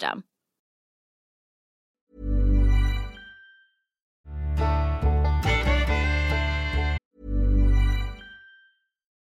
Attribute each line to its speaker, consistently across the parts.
Speaker 1: system.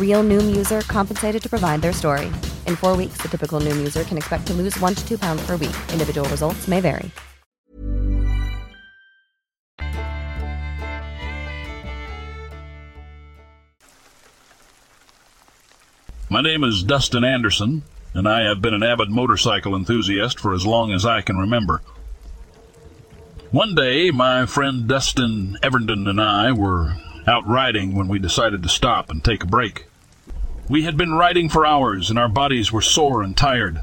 Speaker 2: Real Noom user compensated to provide their story. In four weeks, the typical Noom user can expect to lose one to two pounds per week. Individual results may vary.
Speaker 3: My name is Dustin Anderson, and I have been an avid motorcycle enthusiast for as long as I can remember. One day, my friend Dustin Evernden and I were out riding when we decided to stop and take a break. We had been riding for hours, and our bodies were sore and tired.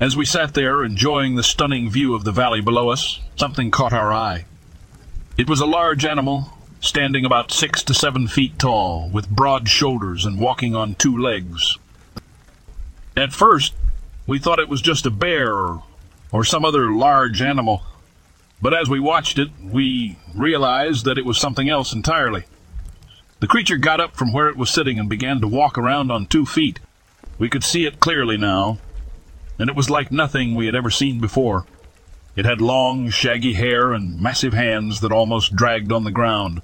Speaker 3: As we sat there enjoying the stunning view of the valley below us, something caught our eye. It was a large animal, standing about six to seven feet tall, with broad shoulders and walking on two legs. At first, we thought it was just a bear or, or some other large animal, but as we watched it, we realized that it was something else entirely. The creature got up from where it was sitting and began to walk around on two feet. We could see it clearly now, and it was like nothing we had ever seen before. It had long, shaggy hair and massive hands that almost dragged on the ground.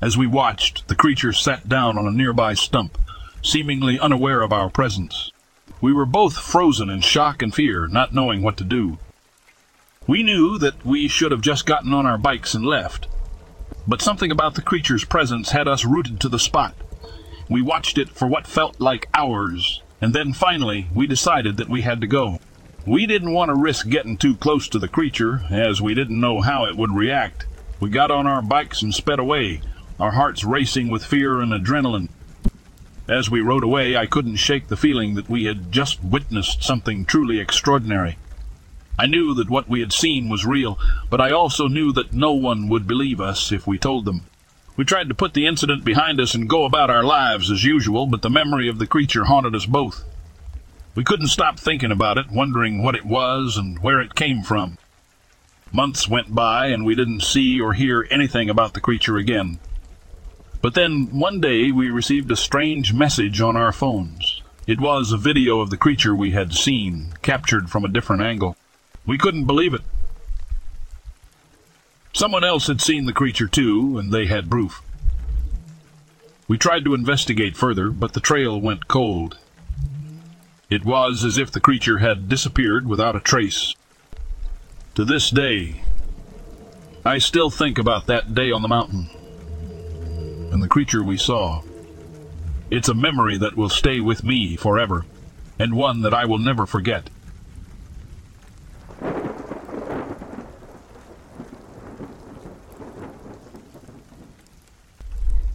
Speaker 3: As we watched, the creature sat down on a nearby stump, seemingly unaware of our presence. We were both frozen in shock and fear, not knowing what to do. We knew that we should have just gotten on our bikes and left, but something about the creature's presence had us rooted to the spot. We watched it for what felt like hours, and then finally we decided that we had to go. We didn't want to risk getting too close to the creature, as we didn't know how it would react. We got on our bikes and sped away, our hearts racing with fear and adrenaline. As we rode away, I couldn't shake the feeling that we had just witnessed something truly extraordinary. I knew that what we had seen was real, but I also knew that no one would believe us if we told them. We tried to put the incident behind us and go about our lives as usual, but the memory of the creature haunted us both. We couldn't stop thinking about it, wondering what it was and where it came from. Months went by, and we didn't see or hear anything about the creature again. But then one day we received a strange message on our phones. It was a video of the creature we had seen, captured from a different angle. We couldn't believe it. Someone else had seen the creature too, and they had proof. We tried to investigate further, but the trail went cold. It was as if the creature had disappeared without a trace. To this day, I still think about that day on the mountain and the creature we saw. It's a memory that will stay with me forever, and one that I will never forget.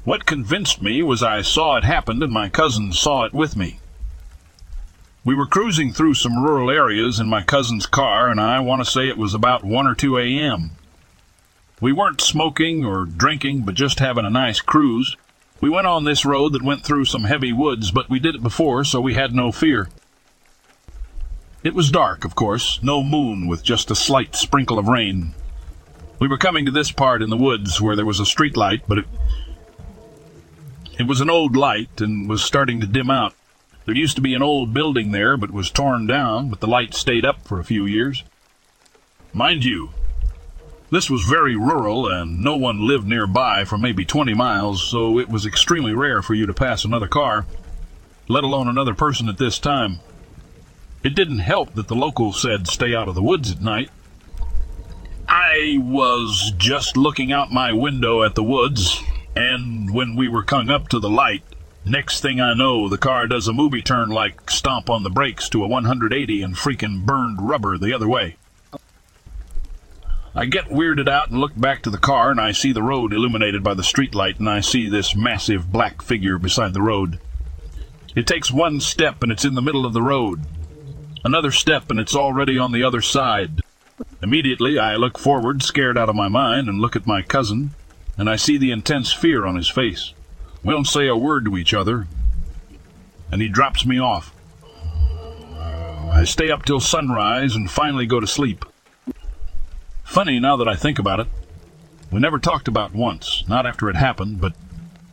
Speaker 3: What convinced me was I saw it happen and my cousin saw it with me. We were cruising through some rural areas in my cousin's car, and I want to say it was about 1 or 2 a.m. We weren't smoking or drinking, but just having a nice cruise. We went on this road that went through some heavy woods, but we did it before, so we had no fear. It was dark, of course, no moon with just a slight sprinkle of rain. We were coming to this part in the woods where there was a street light, but it it was an old light and was starting to dim out. There used to be an old building there, but was torn down, but the light stayed up for a few years. Mind you, this was very rural, and no one lived nearby for maybe 20 miles, so it was extremely rare for you to pass another car, let alone another person at this time. It didn't help that the locals said stay out of the woods at night. I was just looking out my window at the woods and when we were coming up to the light, next thing I know, the car does a movie turn like stomp on the brakes to a 180 and freaking burned rubber the other way. I get weirded out and look back to the car, and I see the road illuminated by the streetlight, and I see this massive black figure beside the road. It takes one step, and it's in the middle of the road. Another step, and it's already on the other side. Immediately, I look forward, scared out of my mind, and look at my cousin, and I see the intense fear on his face. We don't say a word to each other, and he drops me off. I stay up till sunrise and finally go to sleep. Funny now that I think about it. We never talked about once, not after it happened, but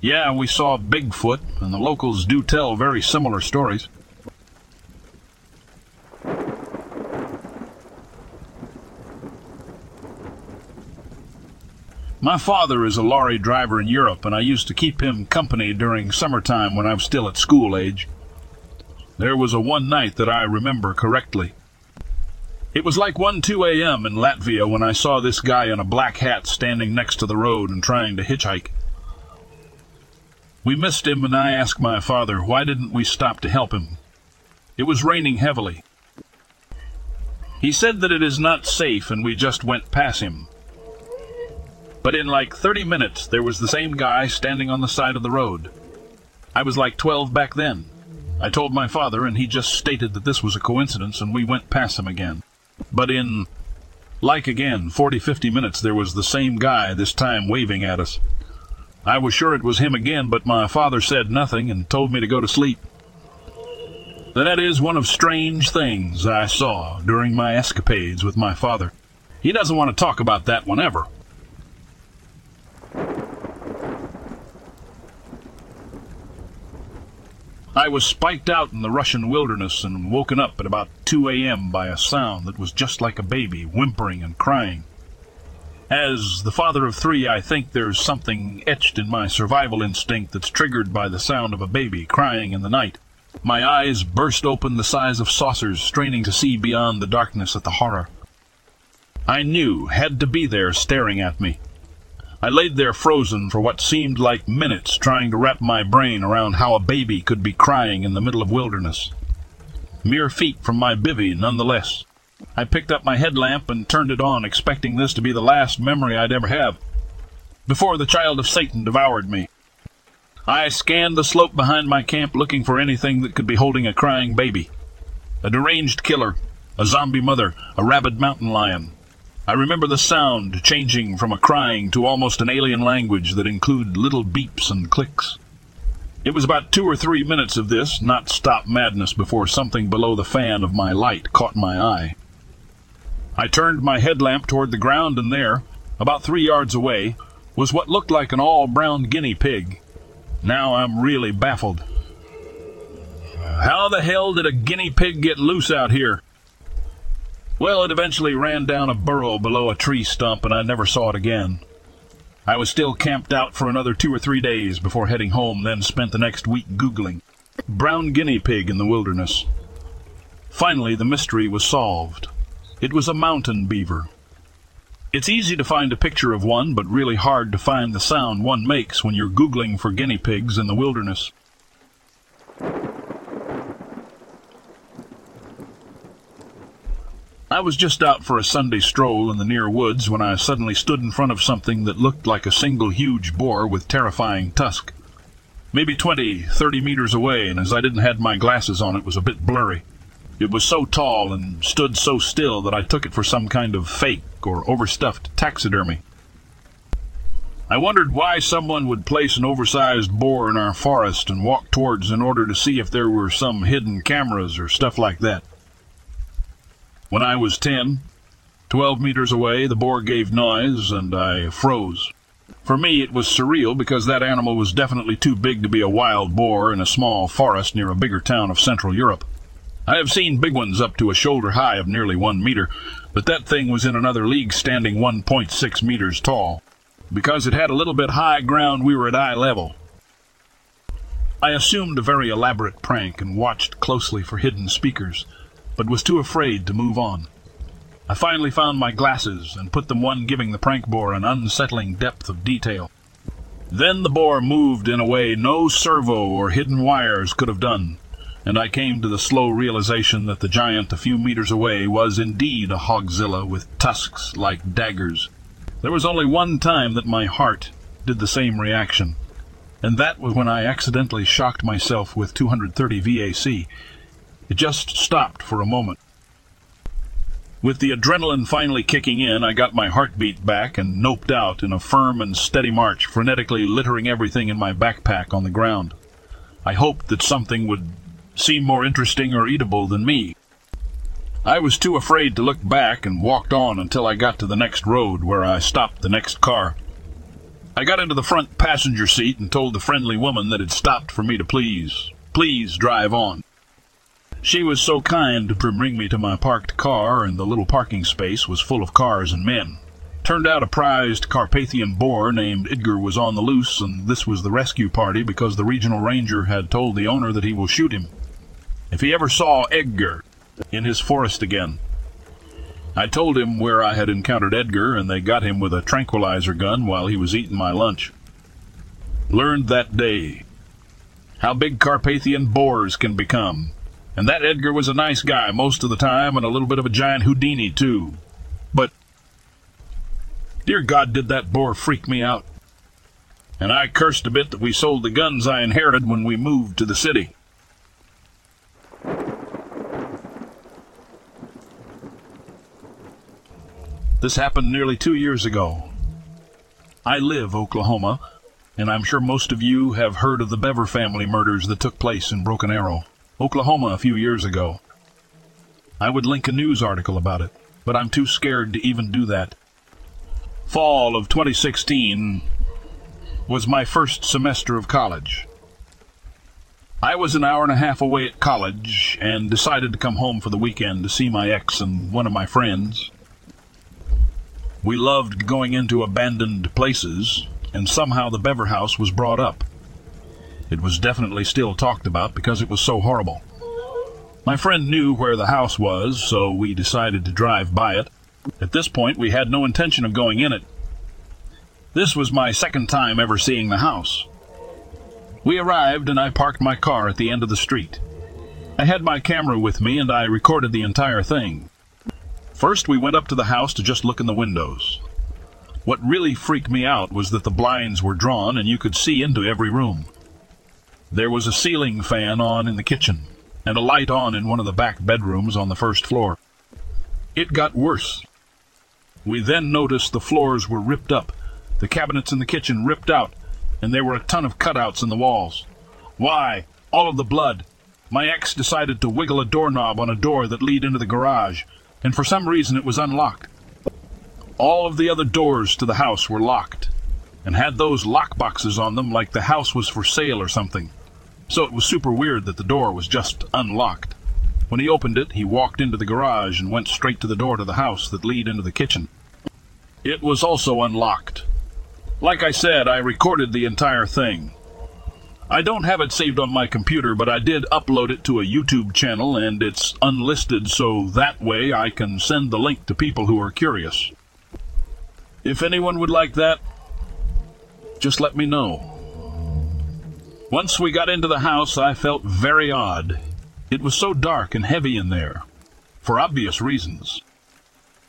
Speaker 3: yeah, we saw Bigfoot, and the locals do tell very similar stories. My father is a lorry driver in Europe, and I used to keep him company during summertime when I was still at school age. There was a one night that I remember correctly. It was like 1 2 a.m. in Latvia when I saw this guy in a black hat standing next to the road and trying to hitchhike. We missed him, and I asked my father why didn't we stop to help him. It was raining heavily. He said that it is not safe, and we just went past him. But in like 30 minutes, there was the same guy standing on the side of the road. I was like 12 back then. I told my father, and he just stated that this was a coincidence, and we went past him again. But in, like again, 40, 50 minutes, there was the same guy, this time waving at us. I was sure it was him again, but my father said nothing and told me to go to sleep. That is one of strange things I saw during my escapades with my father. He doesn't want to talk about that one ever. I was spiked out in the Russian wilderness and woken up at about 2 a.m. by a sound that was just like a baby whimpering and crying. As the father of three, I think there's something etched in my survival instinct that's triggered by the sound of a baby crying in the night. My eyes burst open the size of saucers, straining to see beyond the darkness at the horror. I knew had to be there staring at me. I laid there frozen for what seemed like minutes, trying to wrap my brain around how a baby could be crying in the middle of wilderness. Mere feet from my bivvy, nonetheless. I picked up my headlamp and turned it on, expecting this to be the last memory I'd ever have. Before the child of Satan devoured me. I scanned the slope behind my camp looking for anything that could be holding a crying baby. A deranged killer, a zombie mother, a rabid mountain lion. I remember the sound changing from a crying to almost an alien language that included little beeps and clicks. It was about two or three minutes of this, not stop madness, before something below the fan of my light caught my eye. I turned my headlamp toward the ground, and there, about three yards away, was what looked like an all brown guinea pig. Now I'm really baffled. How the hell did a guinea pig get loose out here? Well, it eventually ran down a burrow below a tree stump, and I never saw it again. I was still camped out for another two or three days before heading home, then spent the next week Googling brown guinea pig in the wilderness. Finally, the mystery was solved. It was a mountain beaver. It's easy to find a picture of one, but really hard to find the sound one makes when you're Googling for guinea pigs in the wilderness. I was just out for a Sunday stroll in the near woods when I suddenly stood in front of something that looked like a single huge boar with terrifying tusk. Maybe twenty, thirty meters away, and as I didn't have my glasses on, it was a bit blurry. It was so tall and stood so still that I took it for some kind of fake or overstuffed taxidermy. I wondered why someone would place an oversized boar in our forest and walk towards in order to see if there were some hidden cameras or stuff like that. When I was ten, twelve meters away, the boar gave noise, and I froze. For me, it was surreal because that animal was definitely too big to be a wild boar in a small forest near a bigger town of Central Europe. I have seen big ones up to a shoulder high of nearly one meter, but that thing was in another league standing 1.6 meters tall. Because it had a little bit high ground, we were at eye level. I assumed a very elaborate prank and watched closely for hidden speakers but was too afraid to move on. I finally found my glasses and put them one giving the prank boar an unsettling depth of detail. Then the boar moved in a way no servo or hidden wires could have done, and I came to the slow realization that the giant a few meters away was indeed a hogzilla with tusks like daggers. There was only one time that my heart did the same reaction, and that was when I accidentally shocked myself with 230 VAC it just stopped for a moment. With the adrenaline finally kicking in, I got my heartbeat back and noped out in a firm and steady march, frenetically littering everything in my backpack on the ground. I hoped that something would seem more interesting or eatable than me. I was too afraid to look back and walked on until I got to the next road, where I stopped the next car. I got into the front passenger seat and told the friendly woman that it stopped for me to please, please drive on. She was so kind to bring me to my parked car, and the little parking space was full of cars and men. Turned out a prized Carpathian boar named Edgar was on the loose, and this was the rescue party because the regional ranger had told the owner that he will shoot him if he ever saw Edgar in his forest again. I told him where I had encountered Edgar, and they got him with a tranquilizer gun while he was eating my lunch. Learned that day how big Carpathian boars can become and that Edgar was a nice guy most of the time and a little bit of a giant Houdini, too. But, dear God, did that boar freak me out. And I cursed a bit that we sold the guns I inherited when we moved to the city. This happened nearly two years ago. I live Oklahoma, and I'm sure most of you have heard of the Bever family murders that took place in Broken Arrow. Oklahoma a few years ago. I would link a news article about it, but I'm too scared to even do that. Fall of 2016 was my first semester of college. I was an hour and a half away at college and decided to come home for the weekend to see my ex and one of my friends. We loved going into abandoned places, and somehow the Bever house was brought up. It was definitely still talked about because it was so horrible. My friend knew where the house was, so we decided to drive by it. At this point, we had no intention of going in it. This was my second time ever seeing the house. We arrived, and I parked my car at the end of the street. I had my camera with me, and I recorded the entire thing. First, we went up to the house to just look in the windows. What really freaked me out was that the blinds were drawn and you could see into every room. There was a ceiling fan on in the kitchen, and a light on in one of the back bedrooms on the first floor. It got worse. We then noticed the floors were ripped up, the cabinets in the kitchen ripped out, and there were a ton of cutouts in the walls. Why? All of the blood. My ex decided to wiggle a doorknob on a door that lead into the garage, and for some reason it was unlocked. All of the other doors to the house were locked, and had those lock boxes on them like the house was for sale or something. So it was super weird that the door was just unlocked. When he opened it, he walked into the garage and went straight to the door to the house that lead into the kitchen. It was also unlocked. Like I said, I recorded the entire thing. I don't have it saved on my computer, but I did upload it to a YouTube channel and it's unlisted so that way I can send the link to people who are curious. If anyone would like that, just let me know. Once we got into the house, I felt very odd. It was so dark and heavy in there, for obvious reasons.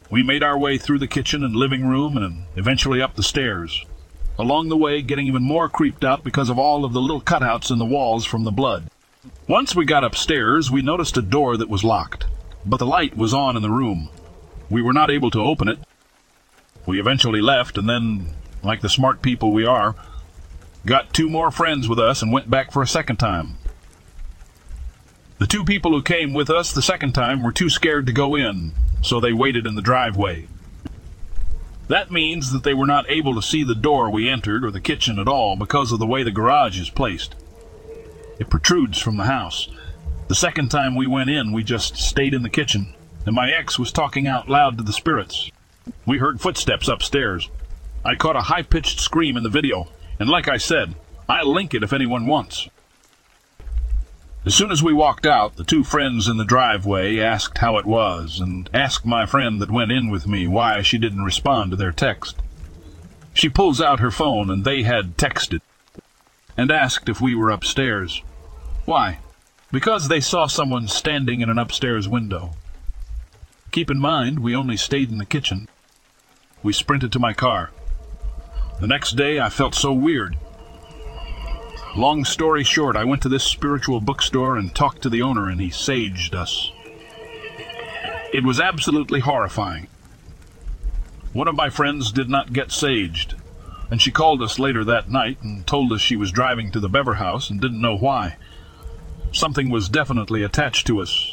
Speaker 3: We made our way through the kitchen and living room and eventually up the stairs. Along the way, getting even more creeped out because of all of the little cutouts in the walls from the blood. Once we got upstairs, we noticed a door that was locked, but the light was on in the room. We were not able to open it. We eventually left, and then, like the smart people we are, got two more friends with us and went back for a second time. The two people who came with us the second time were too scared to go in, so they waited in the driveway. That means that they were not able to see the door we entered or the kitchen at all because of the way the garage is placed. It protrudes from the house. The second time we went in, we just stayed in the kitchen, and my ex was talking out loud to the spirits. We heard footsteps upstairs. I caught a high pitched scream in the video, and like I said, I'll link it if anyone wants. As soon as we walked out, the two friends in the driveway asked how it was, and asked my friend that went in with me why she didn't respond to their text. She pulls out her phone, and they had texted, and asked if we were upstairs. Why? Because they saw someone standing in an upstairs window. Keep in mind, we only stayed in the kitchen. We sprinted to my car. The next day, I felt so weird. Long story short, I went to this spiritual bookstore and talked to the owner, and he saged us. It was absolutely horrifying. One of my friends did not get saged, and she called us later that night and told us she was driving to the Bever house and didn't know why. Something was definitely attached to us.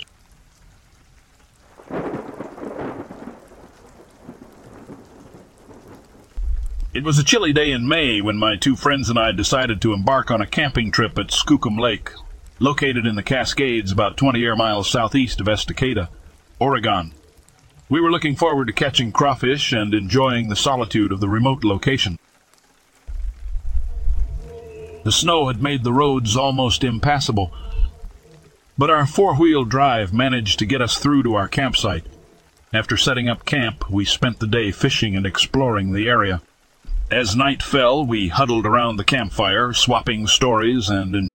Speaker 3: It was a chilly day in May when my two friends and I decided to embark on a camping trip at Skookum Lake, located in the Cascades about 20 air miles southeast of Estacada, Oregon. We were looking forward to catching crawfish and enjoying the solitude of the remote location. The snow had made the roads almost impassable, but our four-wheel drive managed to get us through to our campsite. After setting up camp, we spent the day fishing and exploring the area. As night fell, we huddled around the campfire, swapping stories and. En-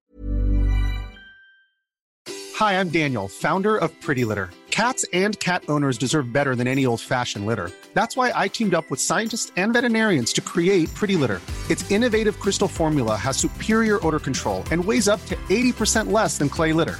Speaker 4: Hi, I'm Daniel, founder of Pretty Litter. Cats and cat owners deserve better than any old fashioned litter. That's why I teamed up with scientists and veterinarians to create Pretty Litter. Its innovative crystal formula has superior odor control and weighs up to 80% less than clay litter.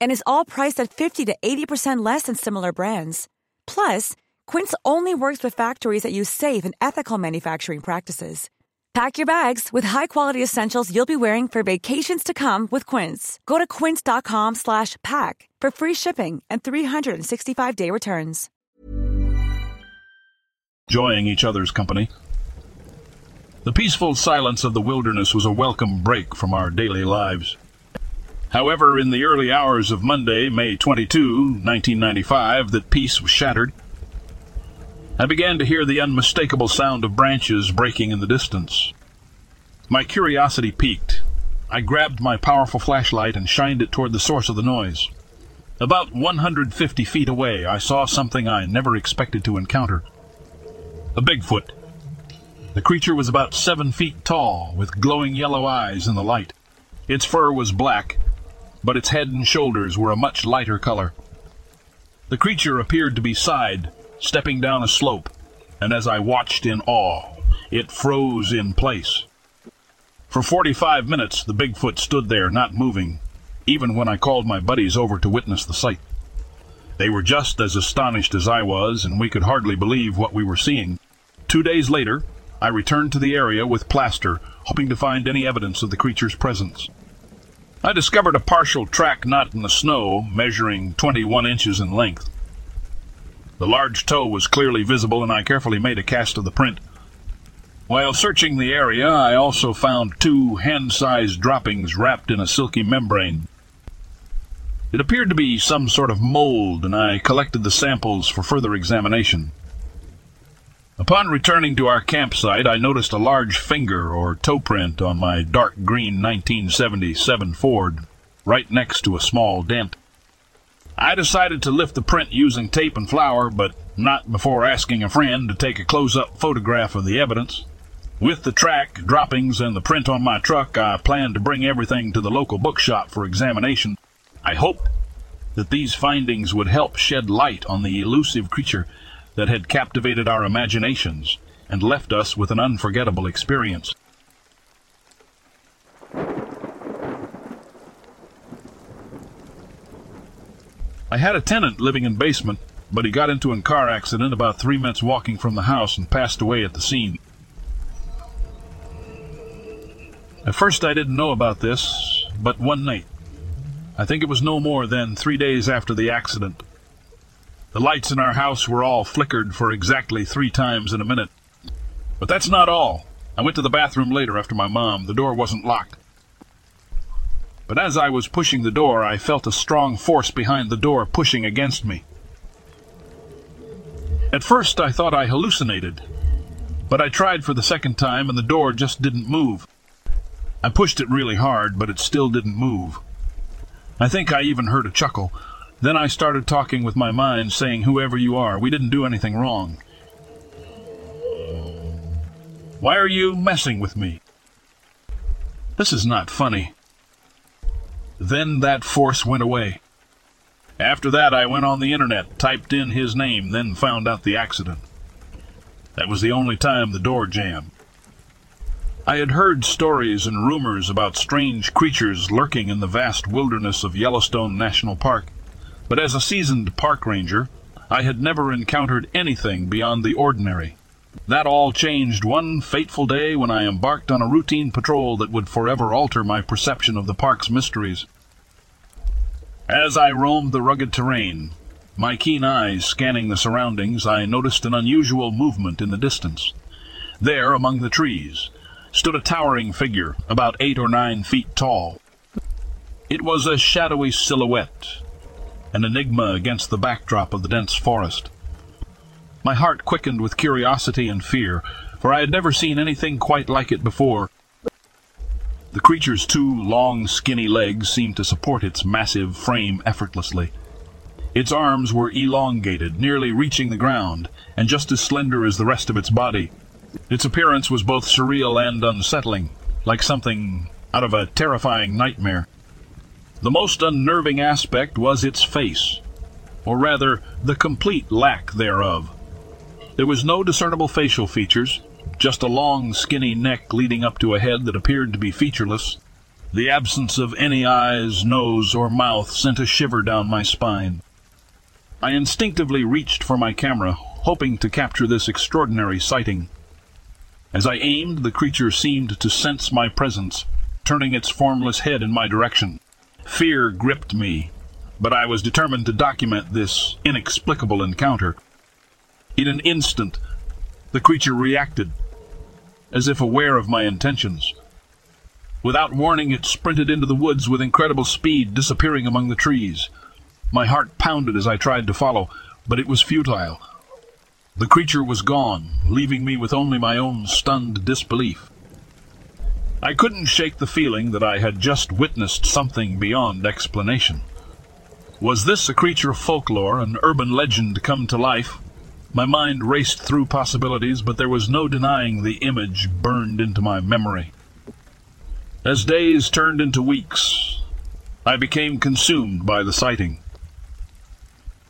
Speaker 5: And is all priced at 50 to 80% less than similar brands. Plus, Quince only works with factories that use safe and ethical manufacturing practices. Pack your bags with high-quality essentials you'll be wearing for vacations to come with Quince. Go to quince.com slash pack for free shipping and 365-day returns.
Speaker 3: enjoying each other's company. The peaceful silence of the wilderness was a welcome break from our daily lives. However, in the early hours of Monday, May 22, 1995, that peace was shattered. I began to hear the unmistakable sound of branches breaking in the distance. My curiosity piqued. I grabbed my powerful flashlight and shined it toward the source of the noise. About 150 feet away, I saw something I never expected to encounter. A Bigfoot. The creature was about seven feet tall, with glowing yellow eyes in the light. Its fur was black, but its head and shoulders were a much lighter color. The creature appeared to be side, stepping down a slope, and as I watched in awe, it froze in place. For forty-five minutes the Bigfoot stood there, not moving, even when I called my buddies over to witness the sight. They were just as astonished as I was, and we could hardly believe what we were seeing. Two days later, I returned to the area with plaster, hoping to find any evidence of the creature's presence. I discovered a partial track knot in the snow, measuring 21 inches in length. The large toe was clearly visible, and I carefully made a cast of the print. While searching the area, I also found two hand-sized droppings wrapped in a silky membrane. It appeared to be some sort of mold, and I collected the samples for further examination. Upon returning to our campsite, I noticed a large finger or toe print on my dark green 1977 Ford, right next to a small dent. I decided to lift the print using tape and flour, but not before asking a friend to take a close-up photograph of the evidence. With the track, droppings, and the print on my truck, I planned to bring everything to the local bookshop for examination. I hoped that these findings would help shed light on the elusive creature that had captivated our imaginations and left us with an unforgettable experience. I had a tenant living in basement, but he got into a car accident about three minutes walking from the house and passed away at the scene. At first I didn't know about this, but one night, I think it was no more than three days after the accident, the lights in our house were all flickered for exactly three times in a minute. But that's not all. I went to the bathroom later after my mom. The door wasn't locked. But as I was pushing the door, I felt a strong force behind the door pushing against me. At first, I thought I hallucinated, but I tried for the second time and the door just didn't move. I pushed it really hard, but it still didn't move. I think I even heard a chuckle, then I started talking with my mind, saying, Whoever you are, we didn't do anything wrong. Why are you messing with me? This is not funny. Then that force went away. After that, I went on the internet, typed in his name, then found out the accident. That was the only time the door jammed. I had heard stories and rumors about strange creatures lurking in the vast wilderness of Yellowstone National Park, but as a seasoned park ranger, I had never encountered anything beyond the ordinary. That all changed one fateful day when I embarked on a routine patrol that would forever alter my perception of the park's mysteries. As I roamed the rugged terrain, my keen eyes scanning the surroundings, I noticed an unusual movement in the distance. There, among the trees, stood a towering figure, about eight or nine feet tall. It was a shadowy silhouette, an enigma against the backdrop of the dense forest. My heart quickened with curiosity and fear, for I had never seen anything quite like it before. The creature's two long, skinny legs seemed to support its massive frame effortlessly. Its arms were elongated, nearly reaching the ground, and just as slender as the rest of its body. Its appearance was both surreal and unsettling, like something out of a terrifying nightmare. The most unnerving aspect was its face, or rather, the complete lack thereof. There was no discernible facial features, just a long, skinny neck leading up to a head that appeared to be featureless. The absence of any eyes, nose, or mouth sent a shiver down my spine. I instinctively reached for my camera, hoping to capture this extraordinary sighting. As I aimed, the creature seemed to sense my presence, turning its formless head in my direction. Fear gripped me, but I was determined to document this inexplicable encounter. In an instant, the creature reacted, as if aware of my intentions. Without warning, it sprinted into the woods with incredible speed, disappearing among the trees. My heart pounded as I tried to follow, but it was futile. The creature was gone, leaving me with only my own stunned disbelief. I couldn't shake the feeling that I had just witnessed something beyond explanation. Was this a creature of folklore, an urban legend come to life? My mind raced through possibilities, but there was no denying the image burned into my memory. As days turned into weeks, I became consumed by the sighting.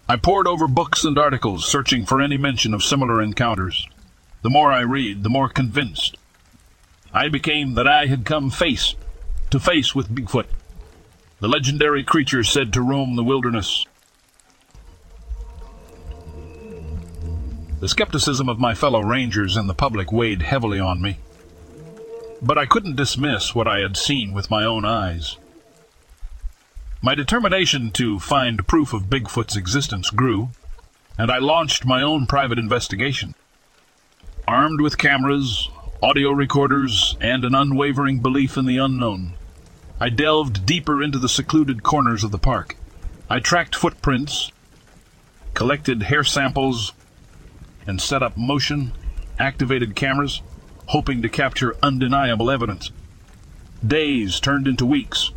Speaker 3: I pored over books and articles, searching for any mention of similar encounters. The more I read, the more convinced I became that I had come face to face with Bigfoot, the legendary creature said to roam the wilderness. The skepticism of my fellow rangers and the public weighed heavily on me, but I couldn't dismiss what I had seen with my own eyes. My determination to find proof of Bigfoot's existence grew, and I launched my own private investigation. Armed with cameras, audio recorders, and an unwavering belief in the unknown, I delved deeper into the secluded corners of the park. I tracked footprints, collected hair samples, and set up motion activated cameras, hoping to capture undeniable evidence. Days turned into weeks,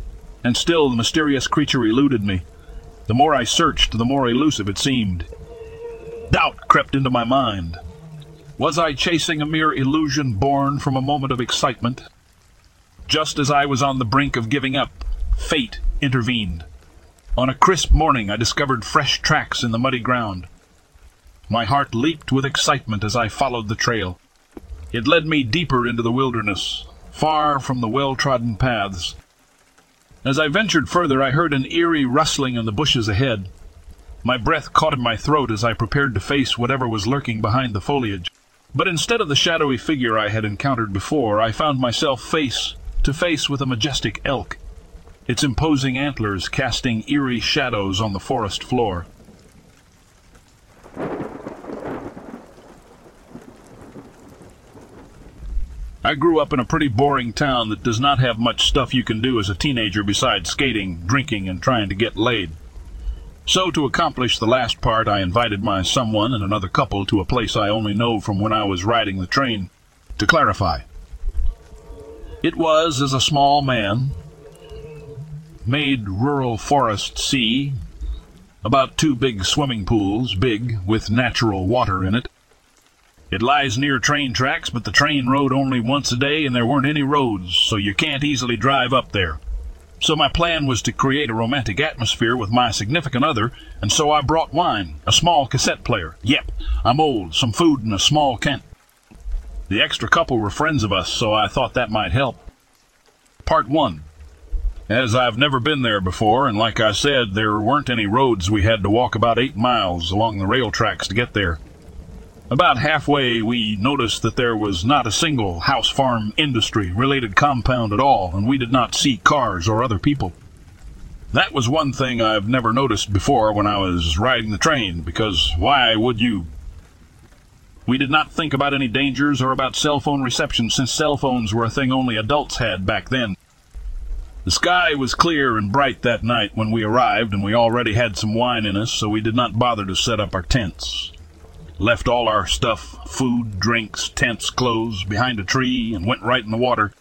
Speaker 3: and still the mysterious creature eluded me. The more I searched, the more elusive it seemed. Doubt crept into my mind. Was I chasing a mere illusion born from a moment of excitement? Just as I was on the brink of giving up, fate intervened. On a crisp morning, I discovered fresh tracks in the muddy ground. My heart leaped with excitement as I followed the trail. It led me deeper into the wilderness, far from the well-trodden paths. As I ventured further, I heard an eerie rustling in the bushes ahead. My breath caught in my throat as I prepared to face whatever was lurking behind the foliage. But instead of the shadowy figure I had encountered before, I found myself face to face with a majestic elk, its imposing antlers casting eerie shadows on the forest floor. I grew up in a pretty boring town that does not have much stuff you can do as a teenager besides skating, drinking, and trying to get laid. So, to accomplish the last part, I invited my someone and another couple to a place I only know from when I was riding the train. To clarify, it was as a small man, made rural forest sea, about two big swimming pools, big, with natural water in it, it lies near train tracks, but the train rode only once a day and there weren't any roads, so you can't easily drive up there. So my plan was to create a romantic atmosphere with my significant other, and so I brought wine, a small cassette player. Yep, I'm old, some food, and a small Kent. The extra couple were friends of us, so I thought that might help. Part 1. As I've never been there before, and like I said, there weren't any roads, we had to walk about eight miles along the rail tracks to get there. About halfway, we noticed that there was not a single house farm industry related compound at all, and we did not see cars or other people. That was one thing I've never noticed before when I was riding the train, because why would you? We did not think about any dangers or about cell phone reception since cell phones were a thing only adults had back then. The sky was clear and bright that night when we arrived, and we already had some wine in us, so we did not bother to set up our tents left all our stuff food, drinks, tents, clothes behind a tree, and went right in the water.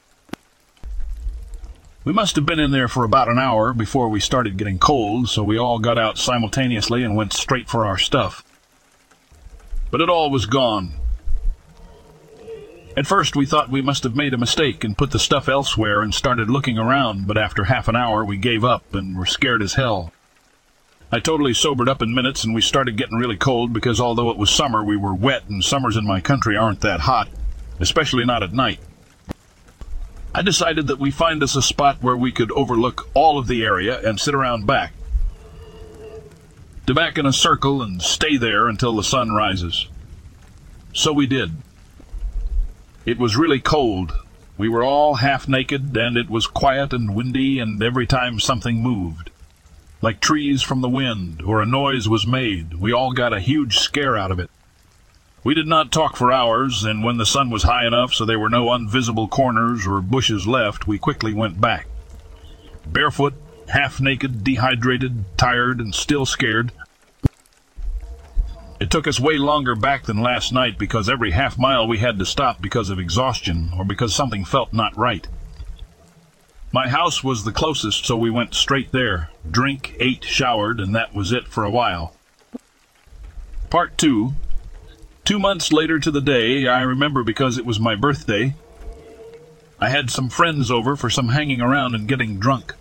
Speaker 3: We must have been in there for about an hour before we started getting cold, so we all got out simultaneously and went straight for our stuff. But it all was gone. At first, we thought we must have made a mistake and put the stuff elsewhere and started looking around, but after half an hour, we gave up and were scared as hell. I totally sobered up in minutes and we started getting really cold because although it was summer, we were wet and summers in my country aren't that hot, especially not at night. I decided that we find us a spot where we could overlook all of the area and sit around back. To back in a circle and stay there until the sun rises. So we did. It was really cold. We were all half naked, and it was quiet and windy, and every time something moved like trees from the wind, or a noise was made. We all got a huge scare out of it. We did not talk for hours, and when the sun was high enough so there were no invisible corners or bushes left, we quickly went back. Barefoot, half naked, dehydrated, tired, and still scared. It took us way longer back than last night because every half mile we had to stop because of exhaustion or because something felt not right. My house was the closest, so we went straight there. Drink, ate, showered, and that was it for a while. Part 2 Two months later to the day, I remember because it was my birthday, I had some friends over for some hanging around and getting drunk.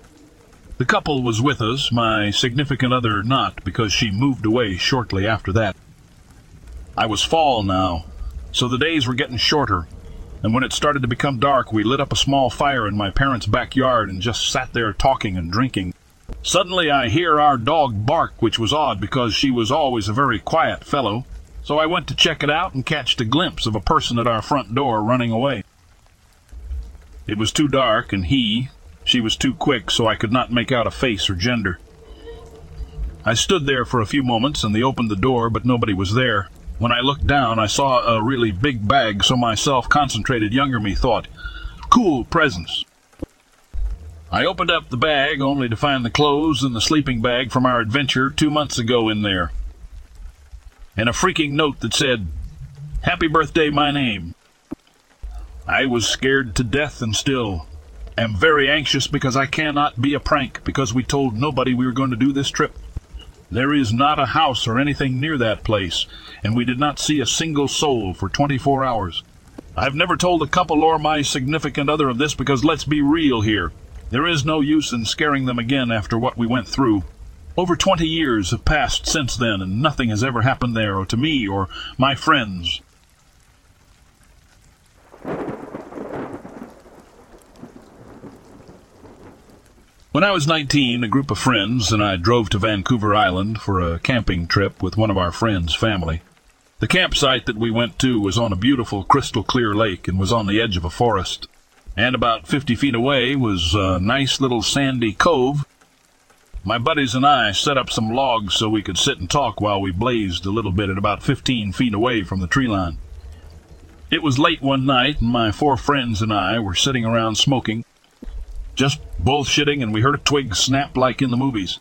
Speaker 3: The couple was with us, my significant other not, because she moved away shortly after that. I was fall now, so the days were getting shorter, and when it started to become dark, we lit up a small fire in my parents' backyard and just sat there talking and drinking. Suddenly I hear our dog bark, which was odd because she was always a very quiet fellow, so I went to check it out and catched a glimpse of a person at our front door running away. It was too dark, and he, she was too quick, so I could not make out a face or gender. I stood there for a few moments, and they opened the door, but nobody was there. When I looked down, I saw a really big bag, so my self-concentrated younger me thought, cool presents. I opened up the bag only to find the clothes and the sleeping bag from our adventure two months ago in there. And a freaking note that said, Happy birthday, my name. I was scared to death and still am very anxious because I cannot be a prank because we told nobody we were going to do this trip. There is not a house or anything near that place, and we did not see a single soul for 24 hours. I've never told a couple or my significant other of this because let's be real here. There is no use in scaring them again after what we went through. Over 20 years have passed since then, and nothing has ever happened there, or to me, or my friends. When I was 19, a group of friends and I drove to Vancouver Island for a camping trip with one of our friends' family. The campsite that we went to was on a beautiful crystal clear lake and was on the edge of a forest. And about 50 feet away was a nice little sandy cove. My buddies and I set up some logs so we could sit and talk while we blazed a little bit at about 15 feet away from the tree line. It was late one night, and my four friends and I were sitting around smoking, just bullshitting, and we heard a twig snap like in the movies.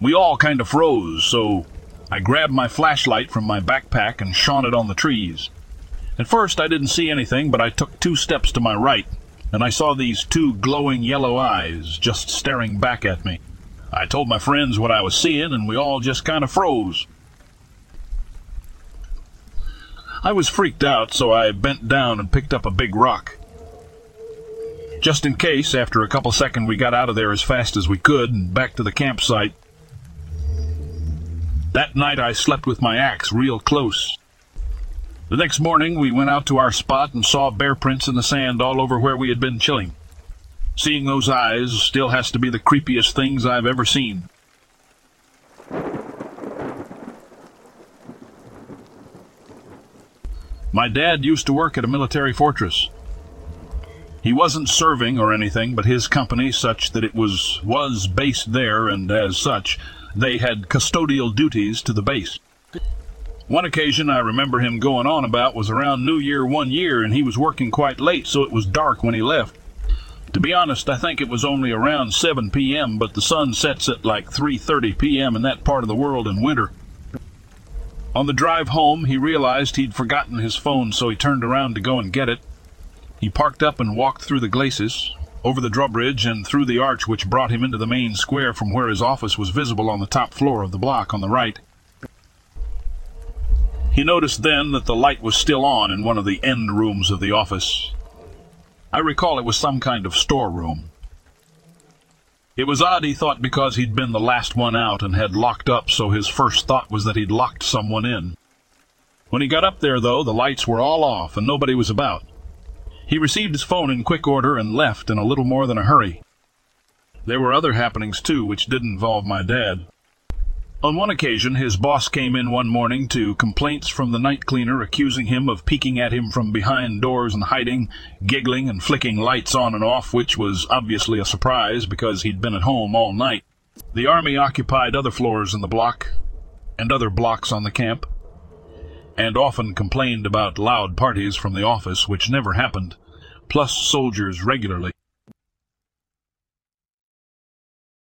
Speaker 3: We all kind of froze, so I grabbed my flashlight from my backpack and shone it on the trees. At first I didn't see anything, but I took two steps to my right, and I saw these two glowing yellow eyes just staring back at me. I told my friends what I was seeing, and we all just kind of froze. I was freaked out, so I bent down and picked up a big rock. Just in case, after a couple seconds, we got out of there as fast as we could and back to the campsite. That night I slept with my axe real close. The next morning we went out to our spot and saw bear prints in the sand all over where we had been chilling. Seeing those eyes still has to be the creepiest things I've ever seen. My dad used to work at a military fortress. He wasn't serving or anything, but his company, such that it was was based there, and as such, they had custodial duties to the base. One occasion I remember him going on about was around New Year one year, and he was working quite late, so it was dark when he left. To be honest, I think it was only around 7 p.m., but the sun sets at like 3:30 p.m. in that part of the world in winter. On the drive home, he realized he'd forgotten his phone, so he turned around to go and get it. He parked up and walked through the glacis, over the drawbridge, and through the arch which brought him into the main square from where his office was visible on the top floor of the block on the right. He noticed then that the light was still on in one of the end rooms of the office. I recall it was some kind of storeroom. It was odd, he thought, because he'd been the last one out and had locked up, so his first thought was that he'd locked someone in. When he got up there, though, the lights were all off and nobody was about. He received his phone in quick order and left in a little more than a hurry. There were other happenings, too, which did involve my dad. On one occasion, his boss came in one morning to complaints from the night cleaner accusing him of peeking at him from behind doors and hiding, giggling and flicking lights on and off, which was obviously a surprise because he'd been at home all night. The army occupied other floors in the block and other blocks on the camp and often complained about loud parties from the office, which never happened, plus soldiers regularly.